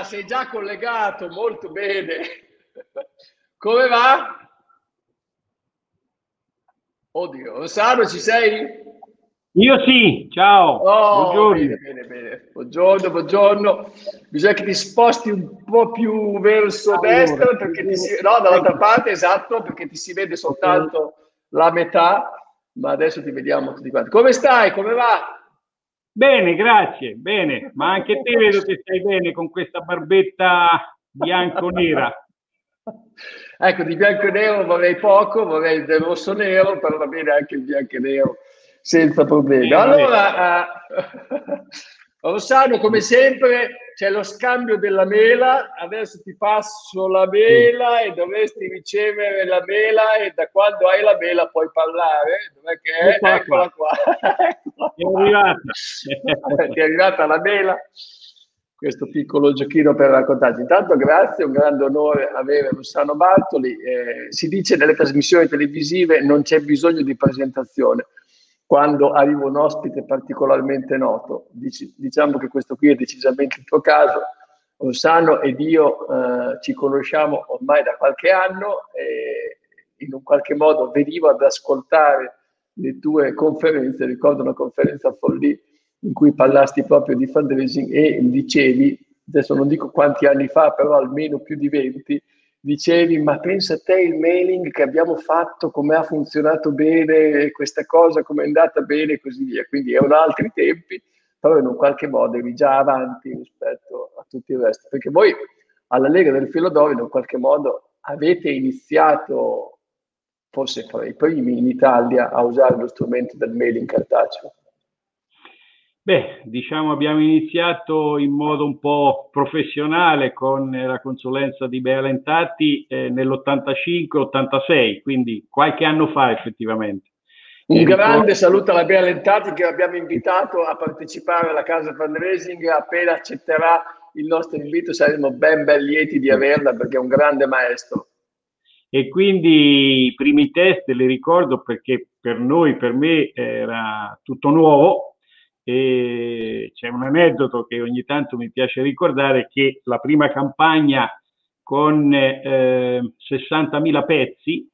Ah, sei già collegato, molto bene. Come va? Oddio, Rossano, ci sei? Io sì, ciao. Oh, buongiorno. Bene, bene, bene. Buongiorno, buongiorno. Bisogna che ti sposti un po' più verso allora, destra, perché ti si... no, dall'altra parte, esatto, perché ti si vede soltanto la metà, ma adesso ti vediamo tutti quanti. Come stai? Come va? Bene, grazie, bene, ma anche te vedo che stai bene con questa barbetta bianco-nera. ecco, di bianco e nero vorrei poco, vorrei del rosso nero, però va bene anche il bianco e nero senza problemi. Allora, uh, Rossano, come sempre, c'è lo scambio della mela. Adesso ti passo la mela e dovresti ricevere la mela e da quando hai la mela puoi parlare. Dov'è che è? Eccola qua. È arrivata. Ti è arrivata la mela. Questo piccolo giochino per raccontarci. Intanto grazie, è un grande onore avere Rossano Bartoli. Eh, si dice nelle trasmissioni televisive non c'è bisogno di presentazione quando arriva un ospite particolarmente noto. Dici, diciamo che questo qui è decisamente il tuo caso. Rossano ed io eh, ci conosciamo ormai da qualche anno e in un qualche modo venivo ad ascoltare le tue conferenze, ricordo una conferenza a Folli in cui parlasti proprio di fundraising e dicevi, adesso non dico quanti anni fa, però almeno più di 20, dicevi ma pensa a te il mailing che abbiamo fatto, come ha funzionato bene questa cosa, come è andata bene e così via. Quindi erano altri tempi, però in un qualche modo eri già avanti rispetto a tutto il resto. Perché voi alla Lega del Filo d'Oro in un qualche modo avete iniziato, forse fra i primi in Italia, a usare lo strumento del mailing cartaceo. Beh, diciamo abbiamo iniziato in modo un po' professionale con la consulenza di Bea Lentati eh, nell'85-86, quindi qualche anno fa effettivamente. Un e grande ricordo... saluto alla Bea Lentati che abbiamo invitato a partecipare alla casa fundraising, appena accetterà il nostro invito saremo ben ben lieti di averla perché è un grande maestro. E quindi i primi test li ricordo perché per noi, per me era tutto nuovo, e c'è un aneddoto che ogni tanto mi piace ricordare che la prima campagna con eh, 60.000 pezzi,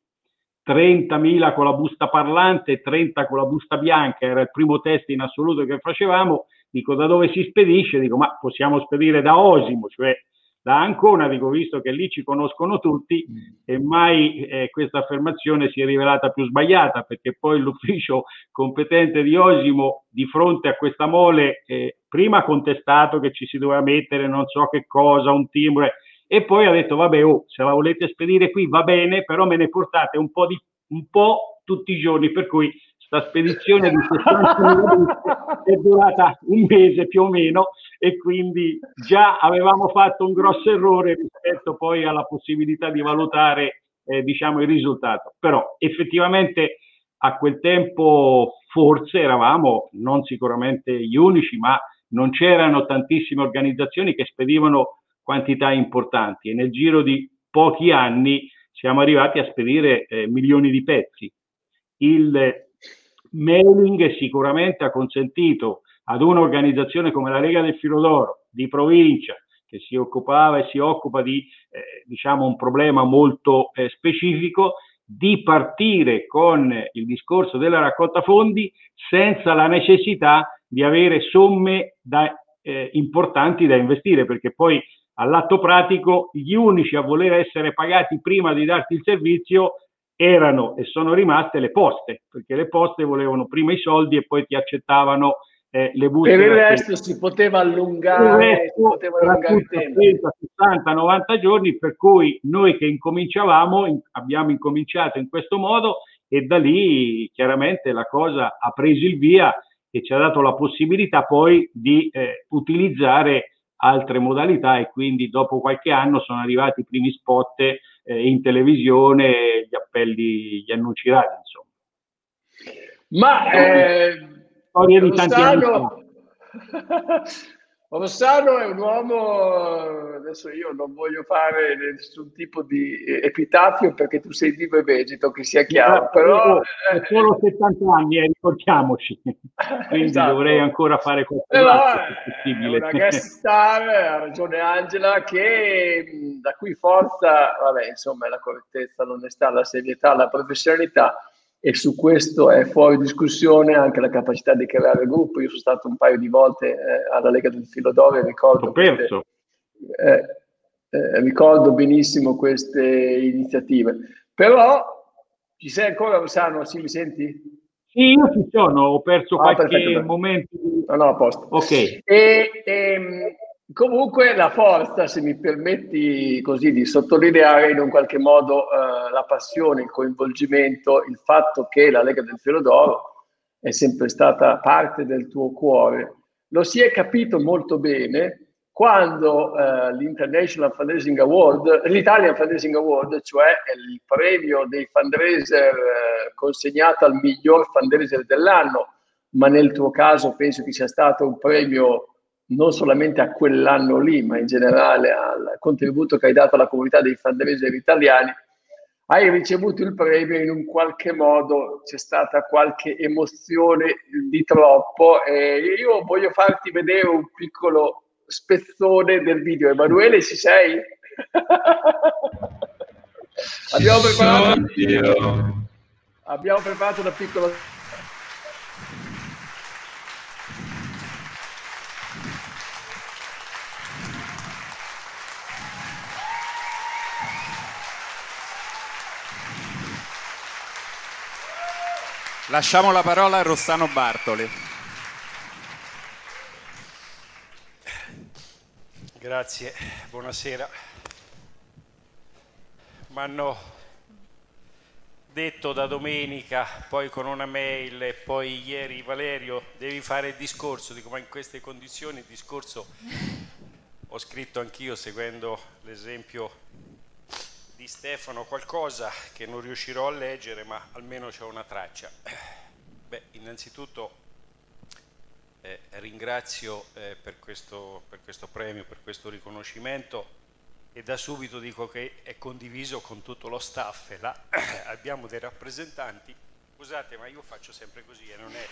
30.000 con la busta parlante, 30 con la busta bianca, era il primo test in assoluto che facevamo, dico da dove si spedisce? Dico ma possiamo spedire da Osimo, cioè da Ancona, dico, visto che lì ci conoscono tutti e mai eh, questa affermazione si è rivelata più sbagliata perché poi l'ufficio competente di Osimo di fronte a questa mole eh, prima ha contestato che ci si doveva mettere non so che cosa, un timbro e poi ha detto vabbè oh, se la volete spedire qui va bene però me ne portate un po', di, un po tutti i giorni per cui questa spedizione di 60 è durata un mese più o meno e quindi già avevamo fatto un grosso errore rispetto poi alla possibilità di valutare eh, diciamo il risultato. Però effettivamente a quel tempo forse eravamo non sicuramente gli unici, ma non c'erano tantissime organizzazioni che spedivano quantità importanti e nel giro di pochi anni siamo arrivati a spedire eh, milioni di pezzi. Il mailing sicuramente ha consentito ad un'organizzazione come la Lega del Filo d'Oro di provincia che si occupava e si occupa di eh, diciamo un problema molto eh, specifico di partire con il discorso della raccolta fondi senza la necessità di avere somme da, eh, importanti da investire perché poi all'atto pratico gli unici a voler essere pagati prima di darti il servizio erano e sono rimaste le poste, perché le poste volevano prima i soldi e poi ti accettavano eh, le buste. Per il resto si poteva allungare, resto, si poteva allungare il tempo. 30, 60, 90 giorni, per cui noi che incominciavamo in, abbiamo incominciato in questo modo e da lì chiaramente la cosa ha preso il via e ci ha dato la possibilità poi di eh, utilizzare altre modalità e quindi dopo qualche anno sono arrivati i primi spot eh, in televisione, gli appelli, gli annunci radio, insomma. Ma eh, storie di tanti anni fa. Rossano è un uomo, adesso io non voglio fare nessun tipo di epitafio perché tu sei vivo e vegeto, che sia chiaro, no, però... Ho solo 70 anni, eh, ricordiamoci, quindi esatto. dovrei ancora fare qualcosa possibile. Una guest star, ha ragione Angela, che, da cui forza, vabbè, insomma, la correttezza, l'onestà, la serietà, la professionalità, e su questo è fuori discussione anche la capacità di creare gruppo. Io sono stato un paio di volte eh, alla Lega del Filo d'Oro e ricordo, queste, eh, eh, ricordo benissimo queste iniziative. Però ci sei ancora, Rossano? Sì, mi senti? Sì, io ci sono, ho perso ah, qualche perfetto, momento. No, no, a posto. Ok. E, e, ehm, Comunque la forza, se mi permetti così di sottolineare in un qualche modo eh, la passione, il coinvolgimento, il fatto che la Lega del Filo d'Oro è sempre stata parte del tuo cuore, lo si è capito molto bene quando eh, l'International Fundraising Award, l'Italian Fundraising Award, cioè il premio dei fundraiser eh, consegnato al miglior fundraiser dell'anno, ma nel tuo caso penso che sia stato un premio non solamente a quell'anno lì, ma in generale al contributo che hai dato alla comunità dei fundraiser italiani, hai ricevuto il premio in un qualche modo c'è stata qualche emozione di troppo e io voglio farti vedere un piccolo spezzone del video. Emanuele, ci sei? abbiamo, preparato, abbiamo preparato una piccola Lasciamo la parola a Rossano Bartoli. Grazie, buonasera. Mi hanno detto da domenica, poi con una mail e poi ieri Valerio, devi fare il discorso, dico ma in queste condizioni il discorso ho scritto anch'io seguendo l'esempio di Stefano qualcosa che non riuscirò a leggere, ma almeno c'è una traccia. Beh, innanzitutto eh, ringrazio eh, per, questo, per questo premio, per questo riconoscimento e da subito dico che è condiviso con tutto lo staff e là abbiamo dei rappresentanti. Scusate, ma io faccio sempre così e non è...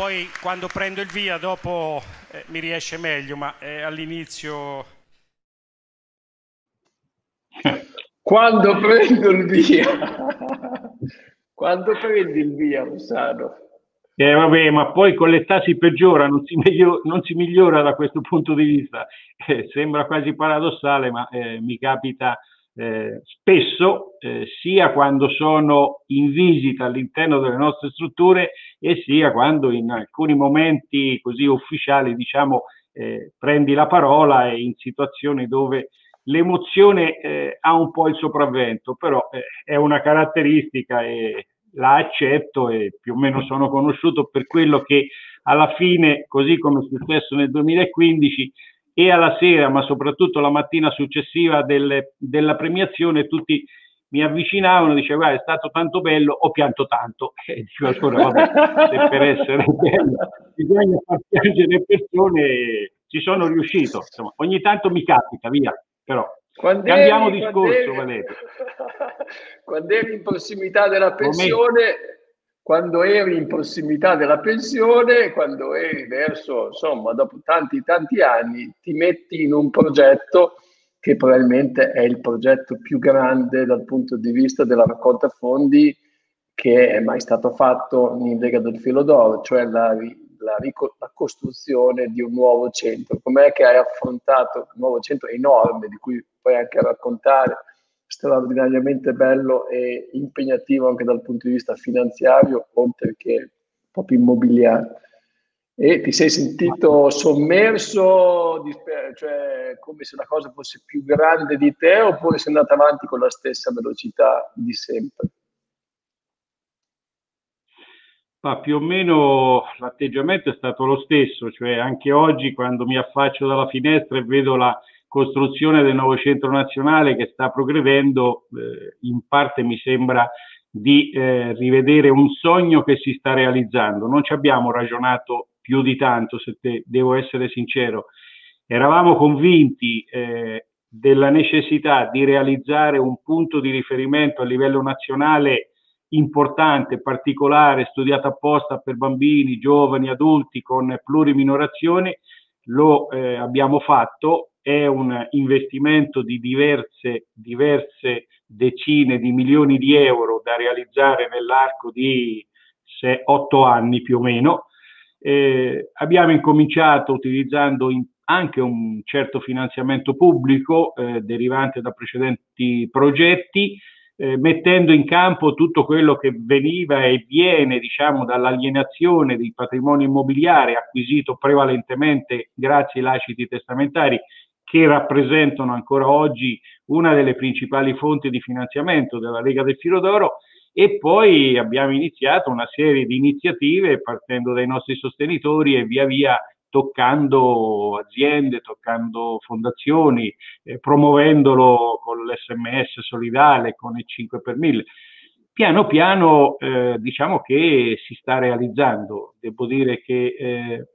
poi quando prendo il via dopo eh, mi riesce meglio, ma eh, all'inizio... Quando prendo il via, quando prendi il via, Rossano? Eh, vabbè, ma poi con l'età si peggiora, non si, migliora, non si migliora da questo punto di vista. Eh, sembra quasi paradossale, ma eh, mi capita eh, spesso, eh, sia quando sono in visita all'interno delle nostre strutture e sia quando in alcuni momenti così ufficiali, diciamo, eh, prendi la parola e in situazioni dove l'emozione eh, ha un po' il sopravvento, però eh, è una caratteristica e la accetto e più o meno sono conosciuto per quello che alla fine, così come è successo nel 2015, e alla sera, ma soprattutto la mattina successiva del, della premiazione, tutti mi avvicinavano e dicevano è stato tanto bello, ho pianto tanto. E dicevo ancora, vabbè, se per essere bello bisogna far piangere le persone, ci sono riuscito. Insomma, ogni tanto mi capita, via, però. Quando Cambiamo eri, discorso, Valerio. Quando eri in prossimità della pensione, quando eri in prossimità della pensione, quando eri verso, insomma, dopo tanti, tanti anni, ti metti in un progetto che probabilmente è il progetto più grande dal punto di vista della raccolta fondi che è mai stato fatto in Lega del Filo d'Oro, cioè la, la, la costruzione di un nuovo centro. Com'è che hai affrontato un nuovo centro enorme, di cui puoi anche raccontare, straordinariamente bello e impegnativo anche dal punto di vista finanziario, oltre che proprio immobiliare. E ti sei sentito sommerso, cioè come se la cosa fosse più grande di te, oppure sei andato avanti con la stessa velocità di sempre? Ma più o meno l'atteggiamento è stato lo stesso, cioè anche oggi quando mi affaccio dalla finestra e vedo la, costruzione del nuovo centro nazionale che sta progredendo, eh, in parte mi sembra di eh, rivedere un sogno che si sta realizzando. Non ci abbiamo ragionato più di tanto, se te, devo essere sincero. Eravamo convinti eh, della necessità di realizzare un punto di riferimento a livello nazionale importante, particolare, studiato apposta per bambini, giovani, adulti con pluriminorazioni, lo eh, abbiamo fatto, è un investimento di diverse, diverse decine di milioni di euro da realizzare nell'arco di 8 anni più o meno. Eh, abbiamo incominciato utilizzando in, anche un certo finanziamento pubblico eh, derivante da precedenti progetti, eh, mettendo in campo tutto quello che veniva e viene diciamo, dall'alienazione del patrimonio immobiliare acquisito prevalentemente grazie ai lasciti testamentari che rappresentano ancora oggi una delle principali fonti di finanziamento della Lega del Filo d'Oro e poi abbiamo iniziato una serie di iniziative partendo dai nostri sostenitori e via via toccando aziende, toccando fondazioni, eh, promuovendolo con l'SMS solidale, con il 5 per 1000. Piano piano eh, diciamo che si sta realizzando. Devo dire che eh,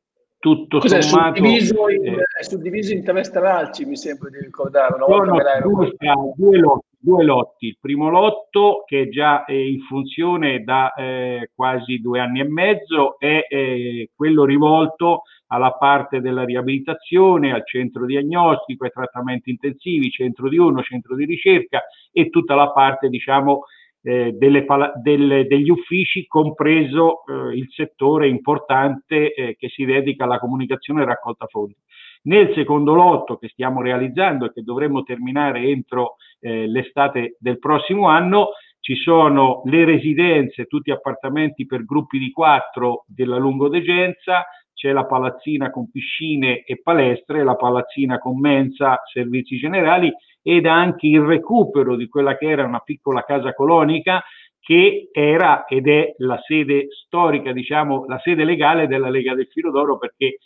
tutto Cos'è, sommato... Suddiviso in, eh, è suddiviso in tre stralci, mi sembra di ricordare. Una volta due, due, lotti, due, lotti, Il primo lotto, che è già in funzione da eh, quasi due anni e mezzo, è eh, quello rivolto alla parte della riabilitazione, al centro diagnostico, ai trattamenti intensivi, centro di uno, centro di ricerca e tutta la parte, diciamo, eh, delle, delle, degli uffici, compreso eh, il settore importante eh, che si dedica alla comunicazione e raccolta fondi. Nel secondo lotto che stiamo realizzando e che dovremmo terminare entro eh, l'estate del prossimo anno, ci sono le residenze, tutti appartamenti per gruppi di quattro della lungodegenza, c'è la palazzina con piscine e palestre, la palazzina con mensa, servizi generali ed anche il recupero di quella che era una piccola casa colonica che era ed è la sede storica, diciamo, la sede legale della Lega del Filo d'Oro perché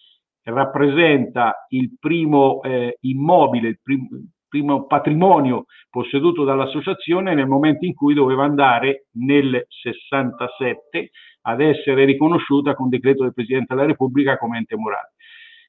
rappresenta il primo eh, immobile, il prim- primo patrimonio posseduto dall'associazione nel momento in cui doveva andare nel 67 ad essere riconosciuta con decreto del Presidente della Repubblica come ente morale.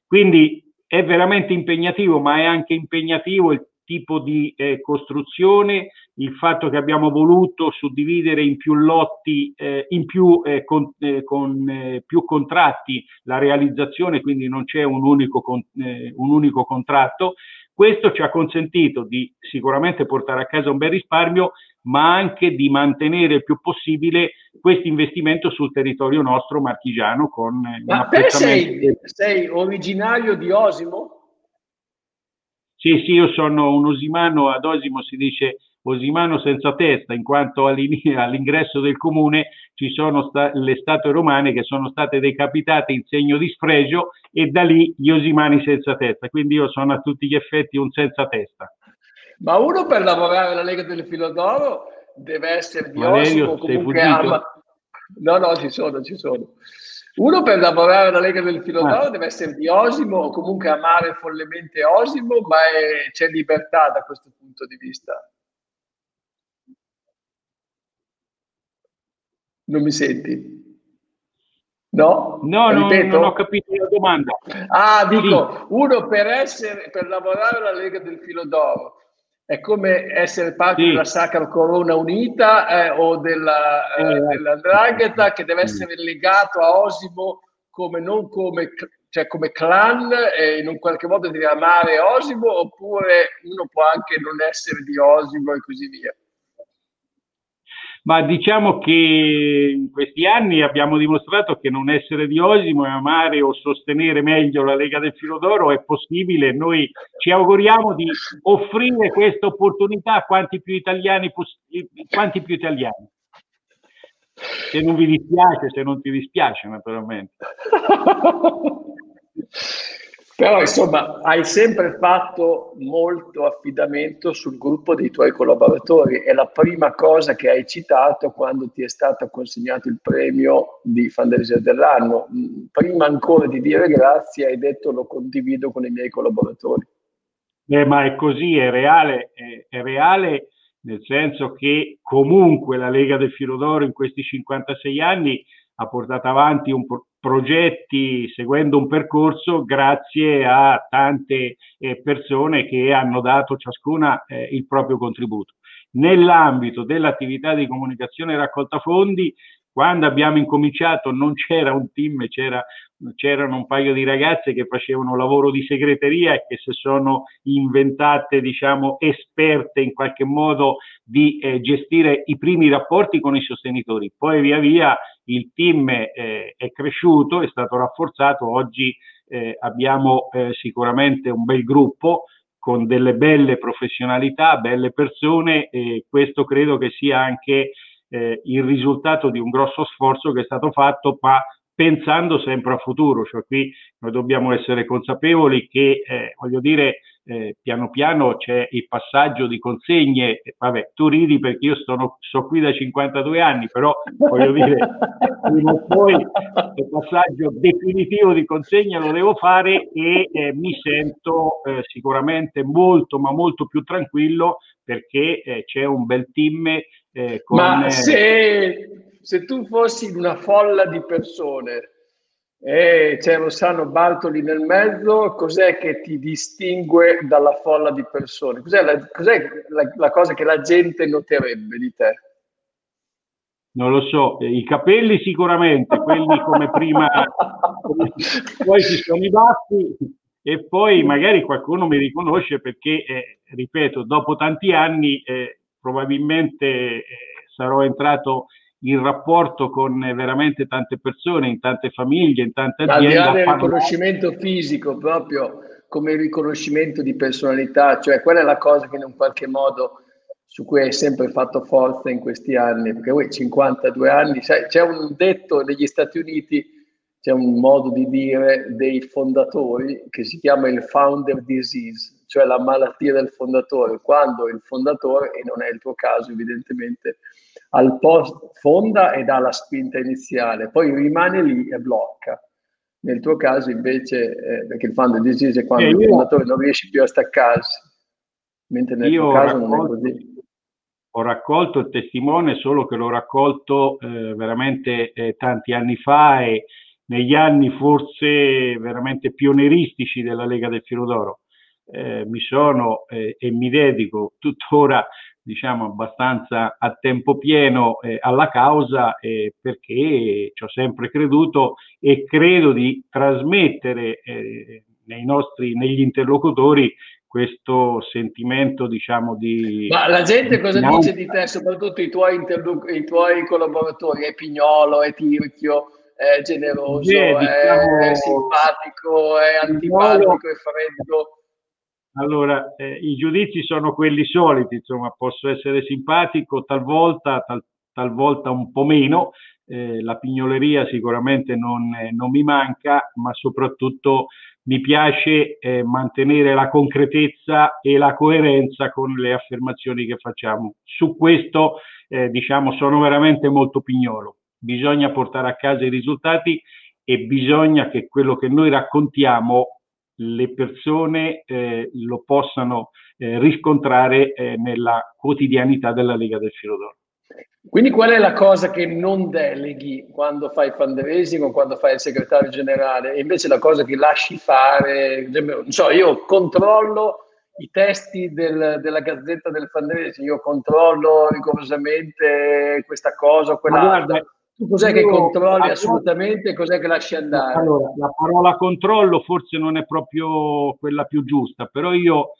Quindi è veramente impegnativo, ma è anche impegnativo il tipo di eh, costruzione, il fatto che abbiamo voluto suddividere in più lotti, eh, in più, eh, con, eh, con eh, più contratti la realizzazione, quindi non c'è un unico, con, eh, un unico contratto. Questo ci ha consentito di sicuramente portare a casa un bel risparmio, ma anche di mantenere il più possibile questo investimento sul territorio nostro marchigiano con ma te sei, sei originario di Osimo? Sì, sì, io sono un osimano, ad Osimo si dice osimano senza testa, in quanto all'ingresso del comune ci sono sta- le statue romane che sono state decapitate in segno di sfregio e da lì gli osimani senza testa, quindi io sono a tutti gli effetti un senza testa. Ma uno per lavorare alla Lega del Filo d'Oro deve essere di Valerio, Osimo, comunque ama... No, no, ci sono, ci sono. Uno per lavorare alla Lega del Filo d'Oro ah. deve essere di Osimo o comunque amare follemente Osimo, ma è... c'è libertà da questo punto di vista. Non mi senti? No? No, no non ho capito la domanda. Ah, dico, uno per, essere, per lavorare alla Lega del Filo d'Oro è come essere parte sì. della Sacra Corona Unita eh, o della, eh, eh, della Dragheta che deve essere legato a Osimo come, non come, cioè come clan e in un qualche modo deve amare Osimo oppure uno può anche non essere di Osimo e così via ma diciamo che in questi anni abbiamo dimostrato che non essere di Osimo e amare o sostenere meglio la Lega del Filo d'Oro è possibile. Noi ci auguriamo di offrire questa opportunità a quanti più italiani, quanti più italiani. Se non vi dispiace, se non ti dispiace, naturalmente. Però insomma hai sempre fatto molto affidamento sul gruppo dei tuoi collaboratori. È la prima cosa che hai citato quando ti è stato consegnato il premio di fundraiser dell'anno. Prima ancora di dire grazie hai detto lo condivido con i miei collaboratori. Eh, ma è così, è reale, è, è reale nel senso che comunque la Lega del Filo d'Oro in questi 56 anni ha portato avanti un progetti seguendo un percorso grazie a tante eh, persone che hanno dato ciascuna eh, il proprio contributo. Nell'ambito dell'attività di comunicazione e raccolta fondi quando abbiamo incominciato non c'era un team, c'era, c'erano un paio di ragazze che facevano lavoro di segreteria e che si sono inventate, diciamo, esperte in qualche modo di eh, gestire i primi rapporti con i sostenitori. Poi via via il team eh, è cresciuto, è stato rafforzato, oggi eh, abbiamo eh, sicuramente un bel gruppo con delle belle professionalità, belle persone e questo credo che sia anche eh, il risultato di un grosso sforzo che è stato fatto, ma pensando sempre a futuro, cioè qui noi dobbiamo essere consapevoli che, eh, voglio dire, eh, piano piano c'è il passaggio di consegne, vabbè, tu ridi perché io sono, so qui da 52 anni, però voglio dire, prima o poi il passaggio definitivo di consegne lo devo fare e eh, mi sento eh, sicuramente molto, ma molto più tranquillo perché eh, c'è un bel team eh, con... Ma se, se, tu fossi in una folla di persone e c'è Rossano Bartoli nel mezzo, cos'è che ti distingue dalla folla di persone? Cos'è la, cos'è la, la cosa che la gente noterebbe di te? non lo so, i capelli sicuramente, quelli come prima, poi ci sono i baffi e poi magari qualcuno mi riconosce perché, eh, ripeto, dopo tanti anni eh, probabilmente eh, sarò entrato in rapporto con veramente tante persone, in tante famiglie, in tante aziende. Al di là del riconoscimento fisico, proprio come il riconoscimento di personalità, cioè quella è la cosa che in un qualche modo su cui hai sempre fatto forza in questi anni, perché voi 52 anni, sai, c'è un detto negli Stati Uniti, c'è un modo di dire dei fondatori che si chiama il founder disease, cioè la malattia del fondatore, quando il fondatore, e non è il tuo caso evidentemente, al post fonda e dà la spinta iniziale, poi rimane lì e blocca. Nel tuo caso invece, eh, perché il founder disease è quando il fondatore non riesce più a staccarsi, mentre nel tuo caso raccolto, non è così. Ho raccolto il testimone, solo che l'ho raccolto eh, veramente eh, tanti anni fa e negli anni forse veramente pionieristici della Lega del Filo d'Oro. Eh, mi sono eh, e mi dedico tuttora diciamo abbastanza a tempo pieno eh, alla causa eh, perché ci ho sempre creduto e credo di trasmettere eh, nei nostri negli interlocutori questo sentimento diciamo di ma la gente cosa di dice di te soprattutto i tuoi, interloc- i tuoi collaboratori è Pignolo è Tirchio è generoso Beh, diciamo, è simpatico è antipatico è freddo allora, eh, i giudizi sono quelli soliti, insomma, posso essere simpatico talvolta, tal, talvolta un po' meno, eh, la pignoleria sicuramente non, eh, non, mi manca, ma soprattutto mi piace eh, mantenere la concretezza e la coerenza con le affermazioni che facciamo. Su questo, eh, diciamo, sono veramente molto pignolo. Bisogna portare a casa i risultati e bisogna che quello che noi raccontiamo le persone eh, lo possano eh, riscontrare eh, nella quotidianità della Lega del Filo d'Oro. Quindi qual è la cosa che non deleghi quando fai fundraising o quando fai il segretario generale e invece la cosa che lasci fare, non so, io controllo i testi del, della gazzetta del fundraising, io controllo rigorosamente questa cosa o quell'altra. Tu cos'è che controlli assolutamente e cos'è che lasci andare? Allora, la parola controllo forse non è proprio quella più giusta, però io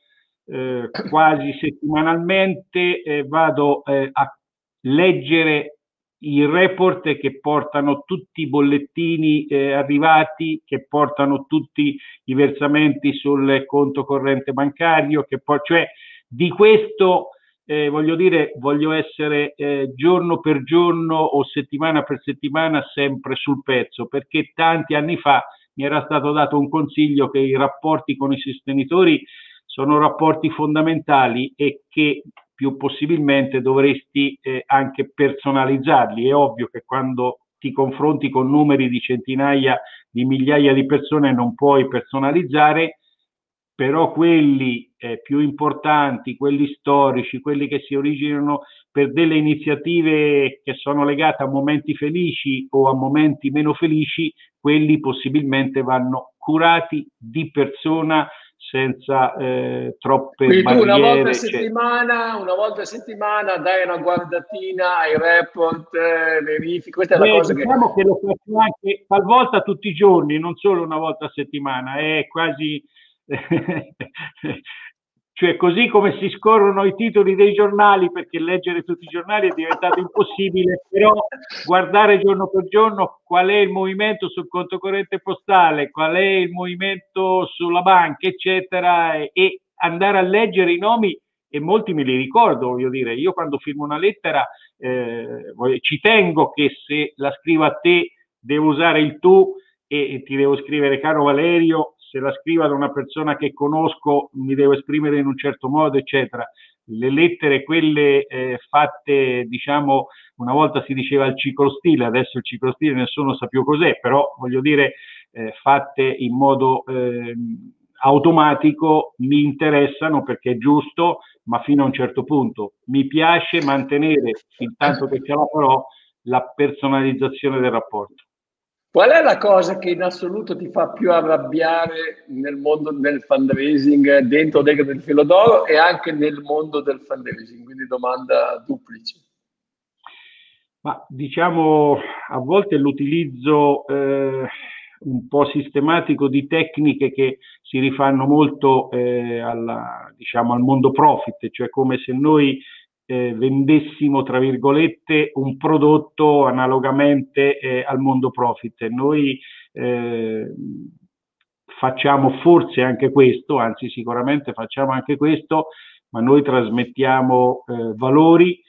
eh, quasi settimanalmente eh, vado eh, a leggere i report che portano tutti i bollettini eh, arrivati, che portano tutti i versamenti sul conto corrente bancario, che poi, cioè di questo eh, voglio dire, voglio essere eh, giorno per giorno o settimana per settimana sempre sul pezzo, perché tanti anni fa mi era stato dato un consiglio che i rapporti con i sostenitori sono rapporti fondamentali e che più possibilmente dovresti eh, anche personalizzarli. È ovvio che quando ti confronti con numeri di centinaia di migliaia di persone non puoi personalizzare, però quelli eh, più importanti, quelli storici, quelli che si originano per delle iniziative che sono legate a momenti felici o a momenti meno felici, quelli possibilmente vanno curati di persona senza eh, troppe Quindi barriere. tu una volta a settimana, una volta a settimana dai una guardatina ai report, eh, verifichi, questa è la Beh, cosa diciamo che... che lo faccio anche talvolta tutti i giorni, non solo una volta a settimana, è quasi cioè così come si scorrono i titoli dei giornali, perché leggere tutti i giornali è diventato impossibile, però guardare giorno per giorno qual è il movimento sul conto corrente postale, qual è il movimento sulla banca, eccetera, e, e andare a leggere i nomi e molti me li ricordo, voglio dire, io quando firmo una lettera eh, ci tengo che se la scrivo a te devo usare il tu e, e ti devo scrivere caro Valerio, se la scrivo ad una persona che conosco mi devo esprimere in un certo modo, eccetera. Le lettere, quelle eh, fatte, diciamo, una volta si diceva il ciclostile, adesso il ciclostile nessuno sa più cos'è, però voglio dire, eh, fatte in modo eh, automatico mi interessano perché è giusto, ma fino a un certo punto. Mi piace mantenere, fin tanto che ce la farò, la personalizzazione del rapporto. Qual è la cosa che in assoluto ti fa più arrabbiare nel mondo del fundraising dentro Lega del Filo d'Oro e anche nel mondo del fundraising? Quindi domanda duplice. Ma diciamo a volte l'utilizzo eh, un po' sistematico di tecniche che si rifanno molto eh, alla, diciamo, al mondo profit, cioè come se noi eh, vendessimo, tra virgolette, un prodotto analogamente eh, al mondo profit. Noi eh, facciamo forse anche questo, anzi sicuramente facciamo anche questo, ma noi trasmettiamo eh, valori,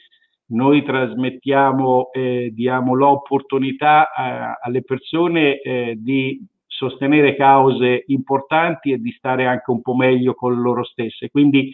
noi trasmettiamo, eh, diamo l'opportunità eh, alle persone di sostenere cause importanti e di stare anche un po' meglio con loro stesse. Quindi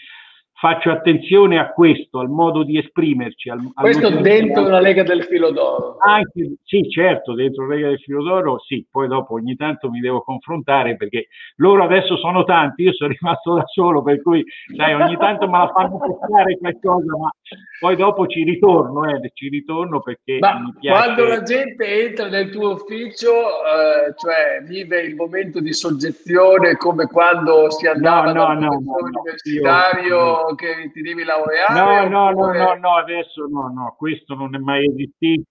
faccio attenzione a questo, al modo di esprimerci. Al, questo dentro la Lega del Filo d'Oro? Anche, sì, certo, dentro la Lega del Filo d'Oro, sì, poi dopo ogni tanto mi devo confrontare perché loro adesso sono tanti, io sono rimasto da solo, per cui sai, ogni tanto me la fanno passare qualcosa, ma poi dopo ci ritorno, eh, ci ritorno perché ma mi piace. Quando la gente entra nel tuo ufficio, eh, cioè vive il momento di soggezione come quando si andava no, no, dal no, no, universitario... Che ti devi laureare? No, no, no, no, no, adesso no, no, questo non è mai esistito.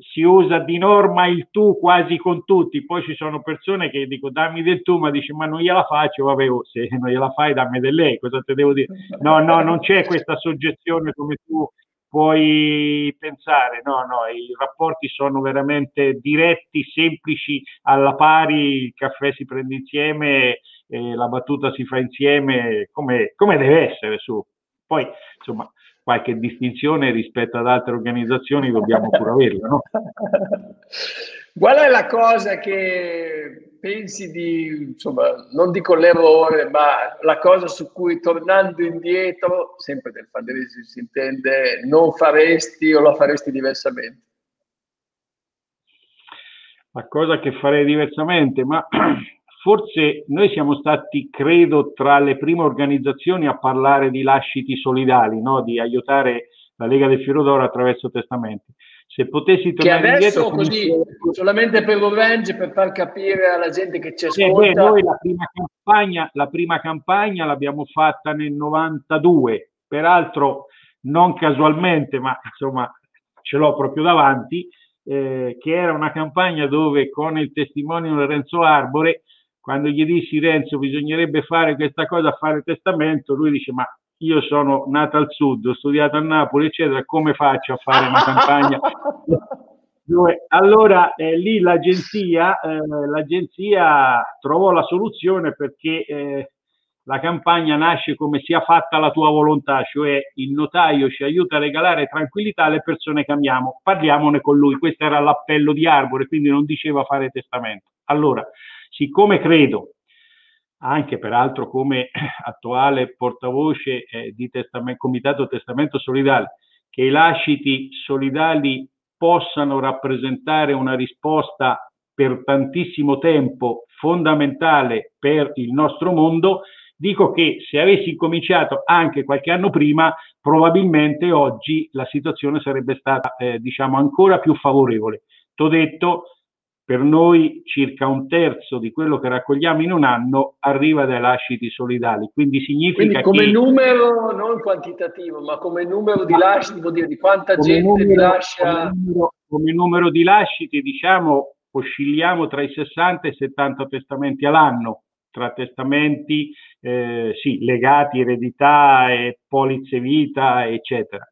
Si usa di norma il tu quasi con tutti, poi ci sono persone che dico dammi del tu, ma dice ma non gliela faccio, vabbè, oh, se non gliela fai dammi del lei, cosa te devo dire? No, no, non c'è questa soggezione come tu puoi pensare, no, no, i rapporti sono veramente diretti, semplici, alla pari, il caffè si prende insieme eh, la battuta si fa insieme come, come deve essere su. Poi, insomma, qualche distinzione rispetto ad altre organizzazioni dobbiamo pure averla, no? Qual è la cosa che pensi di, insomma, non dico l'errore, ma la cosa su cui tornando indietro, sempre del fundraising si intende, non faresti o la faresti diversamente? La cosa che farei diversamente, ma forse noi siamo stati, credo, tra le prime organizzazioni a parlare di lasciti solidali, no? di aiutare la Lega del Fiero d'Oro attraverso testamenti. Se potessi tornare indietro, così, come... solamente per Orange, per far capire alla gente che ci ascolta. Eh beh, noi la prima, campagna, la prima campagna l'abbiamo fatta nel 92, peraltro non casualmente, ma insomma ce l'ho proprio davanti, eh, che era una campagna dove con il testimonio Lorenzo Arbore quando gli dissi Renzo bisognerebbe fare questa cosa, fare testamento, lui dice ma io sono nato al sud, ho studiato a Napoli, eccetera, come faccio a fare una campagna? allora eh, lì l'agenzia, eh, l'agenzia trovò la soluzione perché eh, la campagna nasce come sia fatta la tua volontà, cioè il notaio ci aiuta a regalare tranquillità alle persone che amiamo, parliamone con lui, questo era l'appello di Arbore, quindi non diceva fare testamento. Allora, Siccome credo, anche peraltro come attuale portavoce eh, di testament, Comitato Testamento Solidale, che i lasciti solidali possano rappresentare una risposta per tantissimo tempo fondamentale per il nostro mondo, dico che se avessi cominciato anche qualche anno prima, probabilmente oggi la situazione sarebbe stata eh, diciamo ancora più favorevole. T'ho detto, per noi circa un terzo di quello che raccogliamo in un anno arriva dai lasciti solidali, quindi significa quindi come che, numero, non quantitativo, ma come numero di lasciti, vuol dire di quanta gente numero, lascia... Come numero, come numero di lasciti, diciamo, oscilliamo tra i 60 e i 70 testamenti all'anno, tra testamenti eh, sì, legati, eredità, e polizze vita, eccetera.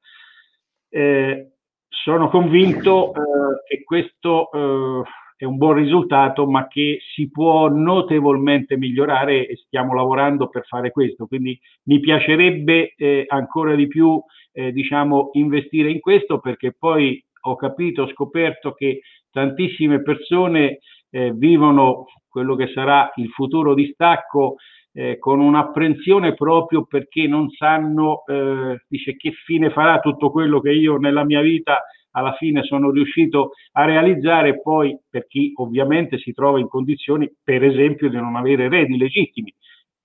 Eh, sono convinto eh, che questo eh, è un buon risultato, ma che si può notevolmente migliorare e stiamo lavorando per fare questo. Quindi mi piacerebbe eh, ancora di più, eh, diciamo, investire in questo perché poi ho capito, ho scoperto che tantissime persone eh, vivono quello che sarà il futuro distacco eh, con un'apprensione proprio perché non sanno, eh, dice che fine farà tutto quello che io nella mia vita alla fine sono riuscito a realizzare poi per chi ovviamente si trova in condizioni per esempio di non avere eredi legittimi,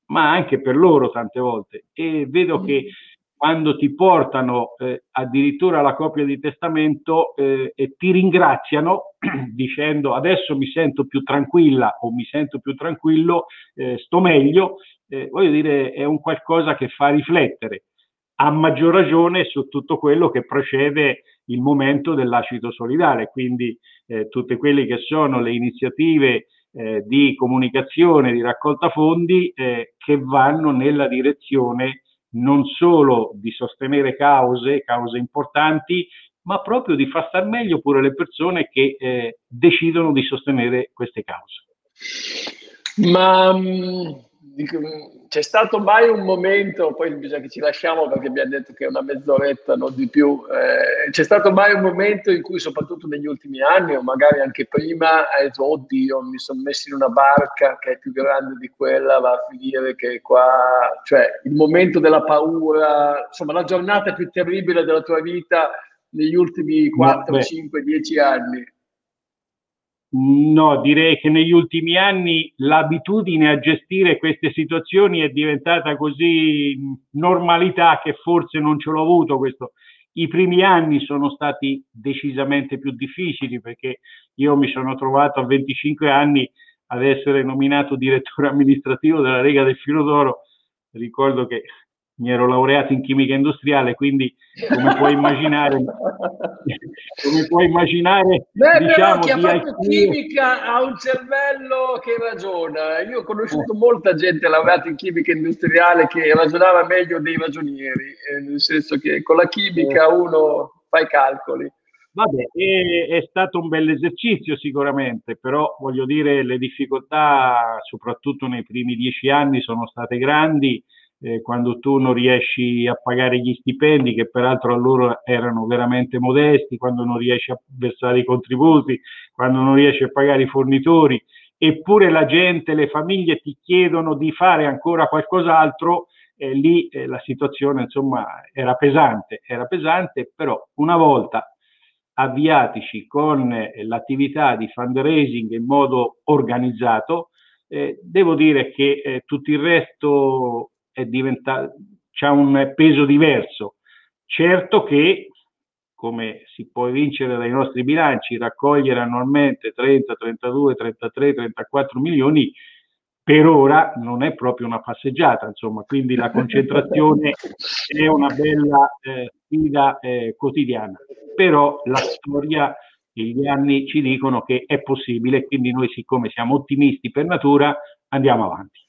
ma anche per loro tante volte. E vedo che quando ti portano eh, addirittura la copia di testamento eh, e ti ringraziano dicendo adesso mi sento più tranquilla o mi sento più tranquillo, eh, sto meglio, eh, voglio dire è un qualcosa che fa riflettere a maggior ragione su tutto quello che precede il momento dell'acido solidale, quindi eh, tutte quelle che sono le iniziative eh, di comunicazione, di raccolta fondi eh, che vanno nella direzione non solo di sostenere cause, cause importanti, ma proprio di far star meglio pure le persone che eh, decidono di sostenere queste cause. Ma mm, c'è stato mai un momento, poi bisogna che ci lasciamo perché abbiamo detto che è una mezz'oretta, non di più, eh, c'è stato mai un momento in cui soprattutto negli ultimi anni o magari anche prima hai detto oddio mi sono messo in una barca che è più grande di quella, va a finire che qua, cioè il momento della paura, insomma la giornata più terribile della tua vita negli ultimi 4, 5, 10 anni. No, direi che negli ultimi anni l'abitudine a gestire queste situazioni è diventata così normalità che forse non ce l'ho avuto questo. I primi anni sono stati decisamente più difficili perché io mi sono trovato a 25 anni ad essere nominato direttore amministrativo della Lega del Filo d'Oro. Ricordo che mi ero laureato in chimica industriale, quindi come puoi immaginare, come puoi immaginare, Beh, diciamo, però chi ha fatto alcune... chimica ha un cervello che ragiona. Io ho conosciuto eh. molta gente laureata in chimica industriale che ragionava meglio dei ragionieri, eh, nel senso che con la chimica eh. uno fa i calcoli. Vabbè, è, è, stato un bel esercizio sicuramente, però voglio dire le difficoltà, soprattutto nei primi dieci anni, sono state grandi eh, quando tu non riesci a pagare gli stipendi, che peraltro a loro erano veramente modesti, quando non riesci a versare i contributi, quando non riesci a pagare i fornitori, eppure la gente, le famiglie ti chiedono di fare ancora qualcos'altro, eh, lì eh, la situazione insomma era pesante, era pesante, però una volta avviatici con eh, l'attività di fundraising in modo organizzato, eh, devo dire che eh, tutto il resto è diventato, ha un peso diverso. Certo che, come si può vincere dai nostri bilanci, raccogliere annualmente 30, 32, 33, 34 milioni per ora non è proprio una passeggiata, insomma, quindi la concentrazione è una bella eh, sfida eh, quotidiana. Però la storia e gli anni ci dicono che è possibile, quindi noi siccome siamo ottimisti per natura andiamo avanti.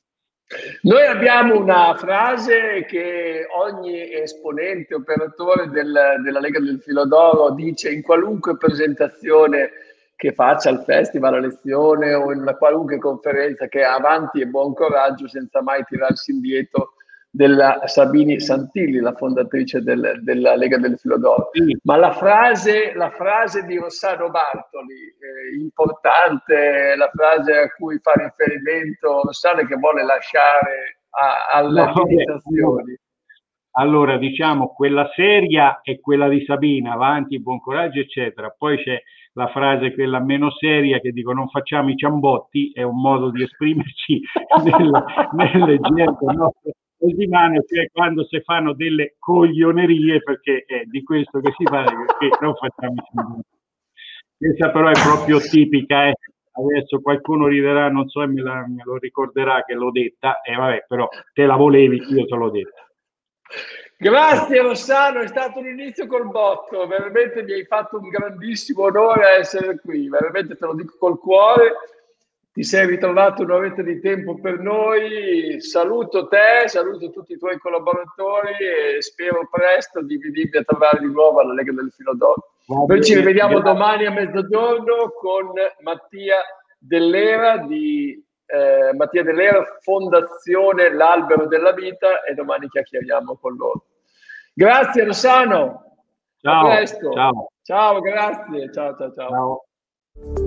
Noi abbiamo una frase che ogni esponente, operatore del, della Lega del Filodoro dice in qualunque presentazione che faccia al festival, a lezione o in una qualunque conferenza che avanti e buon coraggio senza mai tirarsi indietro della Sabini Santilli, la fondatrice del, della Lega del Filodoro. Ma la frase, la frase di Rossano Bartoli, eh, importante, la frase a cui fa riferimento Rossano che vuole lasciare a, alle no, meditazioni. Allora, diciamo, quella seria è quella di Sabina, avanti, buon coraggio, eccetera. Poi c'è la frase quella meno seria che dico non facciamo i ciambotti, è un modo di esprimerci nelle, nelle gente nostre settimane, cioè quando si fanno delle coglionerie, perché è di questo che si parla, perché non facciamo. Questa però è proprio tipica, eh. adesso qualcuno riderà, non so, me, la, me lo ricorderà che l'ho detta, e eh, vabbè, però te la volevi, io te l'ho detta. Grazie Rossano, è stato un inizio col botto, veramente mi hai fatto un grandissimo onore essere qui, veramente te lo dico col cuore, ti sei ritrovato un'oretta di tempo per noi, saluto te, saluto tutti i tuoi collaboratori e spero presto di venirvi a trovare di nuovo alla Lega del Filo d'Oro. Noi ci rivediamo domani a mezzogiorno con Mattia Dell'Era di eh, Mattia Dell'Era, Fondazione L'Albero della Vita e domani chiacchieriamo con loro. Grazie Rossano. Ciao. A presto. Ciao. Ciao, grazie. ciao, ciao. ciao. ciao.